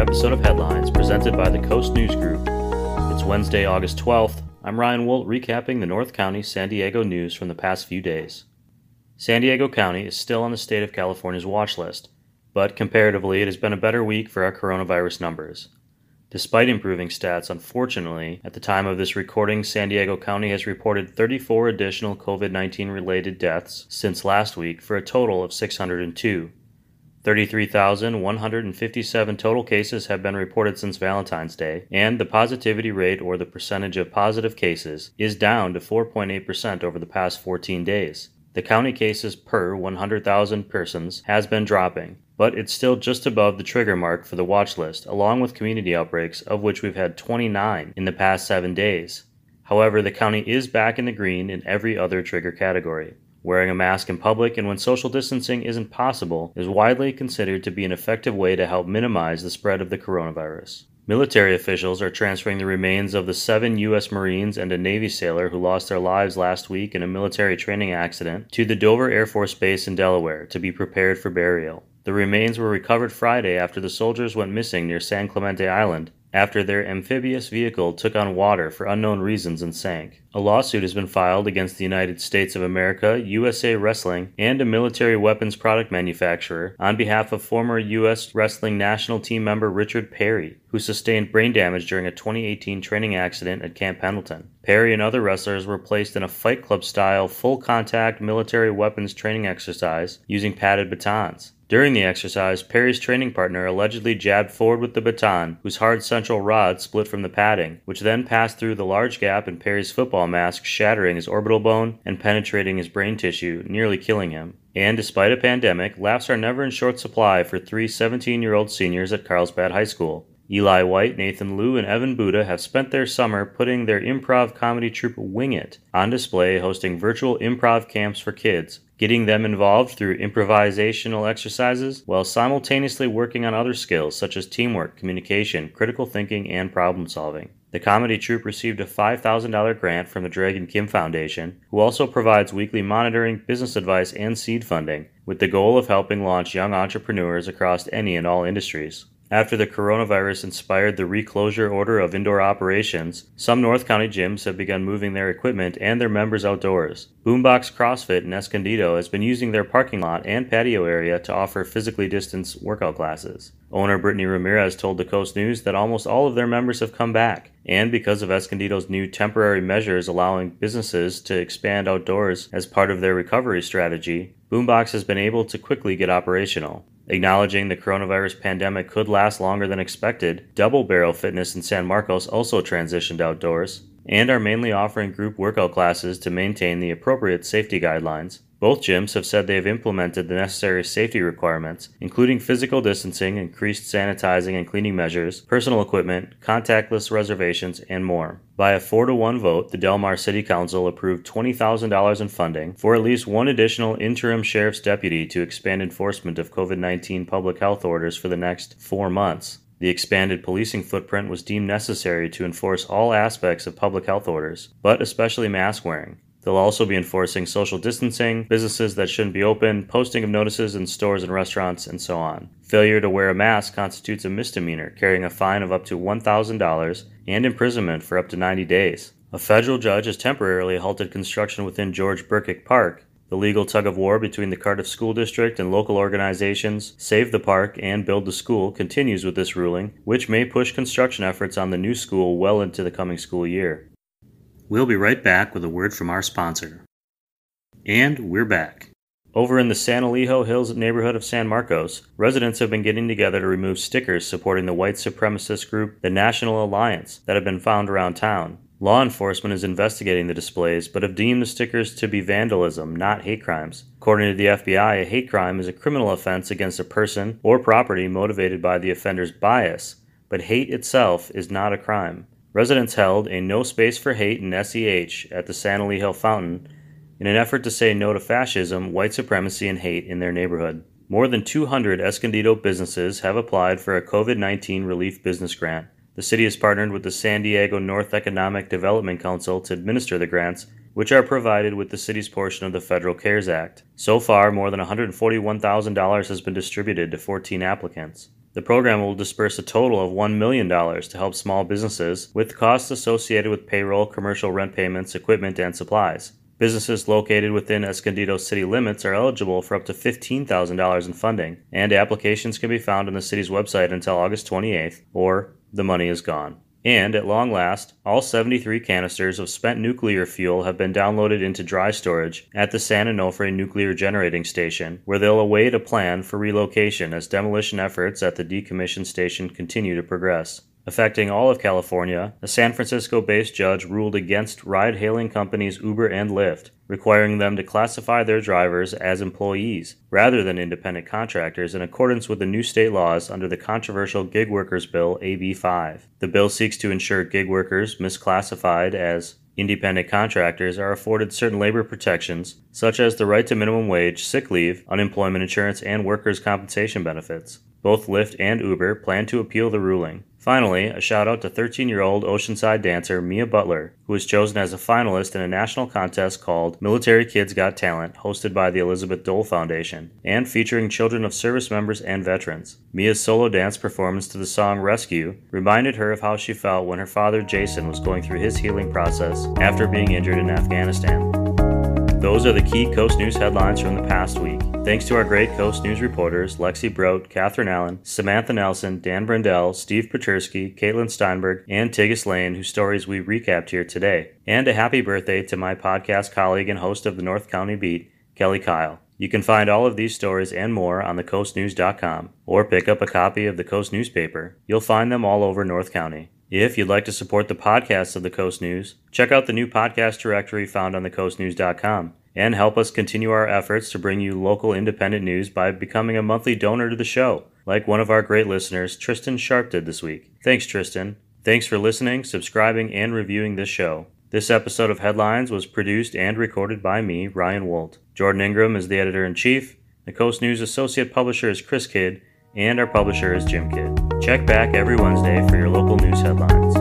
episode of Headlines presented by the Coast News Group. It's Wednesday, August 12th. I'm Ryan Woldt recapping the North County San Diego news from the past few days. San Diego County is still on the state of California's watch list, but comparatively, it has been a better week for our coronavirus numbers. Despite improving stats, unfortunately, at the time of this recording, San Diego County has reported 34 additional COVID 19 related deaths since last week for a total of 602. 33,157 total cases have been reported since Valentine's Day, and the positivity rate, or the percentage of positive cases, is down to 4.8% over the past 14 days. The county cases per 100,000 persons has been dropping, but it's still just above the trigger mark for the watch list, along with community outbreaks, of which we've had 29 in the past seven days. However, the county is back in the green in every other trigger category. Wearing a mask in public and when social distancing isn't possible is widely considered to be an effective way to help minimize the spread of the coronavirus. Military officials are transferring the remains of the seven U.S. Marines and a Navy sailor who lost their lives last week in a military training accident to the Dover Air Force Base in Delaware to be prepared for burial. The remains were recovered Friday after the soldiers went missing near San Clemente Island after their amphibious vehicle took on water for unknown reasons and sank. A lawsuit has been filed against the United States of America, USA Wrestling, and a military weapons product manufacturer on behalf of former U.S. Wrestling national team member Richard Perry, who sustained brain damage during a 2018 training accident at Camp Pendleton. Perry and other wrestlers were placed in a Fight Club style full contact military weapons training exercise using padded batons. During the exercise, Perry's training partner allegedly jabbed forward with the baton, whose hard central rod split from the padding, which then passed through the large gap in Perry's football mask, shattering his orbital bone and penetrating his brain tissue, nearly killing him. And despite a pandemic, laughs are never in short supply for three 17 year old seniors at Carlsbad High School. Eli White, Nathan Liu, and Evan Buddha have spent their summer putting their improv comedy troupe Wing It on display, hosting virtual improv camps for kids, getting them involved through improvisational exercises while simultaneously working on other skills such as teamwork, communication, critical thinking, and problem solving. The comedy troupe received a $5,000 grant from the Dragon Kim Foundation, who also provides weekly monitoring, business advice, and seed funding, with the goal of helping launch young entrepreneurs across any and all industries. After the coronavirus inspired the reclosure order of indoor operations, some North County gyms have begun moving their equipment and their members outdoors. Boombox CrossFit in Escondido has been using their parking lot and patio area to offer physically distanced workout classes. Owner Brittany Ramirez told the Coast News that almost all of their members have come back, and because of Escondido's new temporary measures allowing businesses to expand outdoors as part of their recovery strategy, Boombox has been able to quickly get operational. Acknowledging the coronavirus pandemic could last longer than expected, Double Barrel Fitness in San Marcos also transitioned outdoors and are mainly offering group workout classes to maintain the appropriate safety guidelines. Both gyms have said they have implemented the necessary safety requirements, including physical distancing, increased sanitizing and cleaning measures, personal equipment, contactless reservations, and more. By a 4 to 1 vote, the Del Mar City Council approved $20,000 in funding for at least one additional interim sheriff's deputy to expand enforcement of COVID 19 public health orders for the next four months. The expanded policing footprint was deemed necessary to enforce all aspects of public health orders, but especially mask wearing. They'll also be enforcing social distancing, businesses that shouldn't be open, posting of notices in stores and restaurants, and so on. Failure to wear a mask constitutes a misdemeanor, carrying a fine of up to $1,000 and imprisonment for up to 90 days. A federal judge has temporarily halted construction within George Berkich Park. The legal tug of war between the Cardiff School District and local organizations Save the Park and Build the School continues with this ruling, which may push construction efforts on the new school well into the coming school year. We'll be right back with a word from our sponsor. And we're back. Over in the San Elijo Hills neighborhood of San Marcos, residents have been getting together to remove stickers supporting the white supremacist group, the National Alliance, that have been found around town. Law enforcement is investigating the displays, but have deemed the stickers to be vandalism, not hate crimes. According to the FBI, a hate crime is a criminal offense against a person or property motivated by the offender's bias, but hate itself is not a crime. Residents held a No Space for Hate and SEH at the San Elijo Fountain in an effort to say no to fascism, white supremacy, and hate in their neighborhood. More than 200 Escondido businesses have applied for a COVID 19 relief business grant. The city has partnered with the San Diego North Economic Development Council to administer the grants, which are provided with the city's portion of the Federal CARES Act. So far, more than $141,000 has been distributed to 14 applicants. The program will disperse a total of $1 million to help small businesses with costs associated with payroll, commercial rent payments, equipment, and supplies. Businesses located within Escondido city limits are eligible for up to $15,000 in funding, and applications can be found on the city's website until August 28th, or the money is gone. And at long last, all 73 canisters of spent nuclear fuel have been downloaded into dry storage at the San Onofre Nuclear Generating Station, where they'll await a plan for relocation as demolition efforts at the decommissioned station continue to progress affecting all of California, a San Francisco based judge ruled against ride hailing companies Uber and Lyft, requiring them to classify their drivers as employees rather than independent contractors in accordance with the new state laws under the controversial Gig Workers Bill AB 5. The bill seeks to ensure gig workers misclassified as Independent contractors are afforded certain labor protections, such as the right to minimum wage, sick leave, unemployment insurance, and workers' compensation benefits. Both Lyft and Uber plan to appeal the ruling. Finally, a shout out to 13 year old Oceanside dancer Mia Butler, who was chosen as a finalist in a national contest called Military Kids Got Talent, hosted by the Elizabeth Dole Foundation, and featuring children of service members and veterans. Mia's solo dance performance to the song Rescue reminded her of how she felt when her father Jason was going through his healing process after being injured in Afghanistan. Those are the key Coast News headlines from the past week. Thanks to our great Coast News reporters Lexy Brodt, Catherine Allen, Samantha Nelson, Dan Brendel, Steve Puterski, Caitlin Steinberg, and Tigist Layne, whose stories we recapped here today. And a happy birthday to my podcast colleague and host of the North County Beat, Kelly Kyle. You can find all of these stories and more on thecoastnews.com or pick up a copy of the Coast newspaper. You'll find them all over North County. If you'd like to support the podcast of the Coast News, check out the new podcast directory found on thecoastnews.com and help us continue our efforts to bring you local independent news by becoming a monthly donor to the show, like one of our great listeners, Tristan Sharp, did this week. Thanks, Tristan. Thanks for listening, subscribing, and reviewing this show. This episode of Headlines was produced and recorded by me, Ryan Woldt. Jordan Ingram is the editor in chief. The Coast News associate publisher is Chris Kydd, and our publisher is Jim Kydd. Check back every Wednesday for your local news headlines.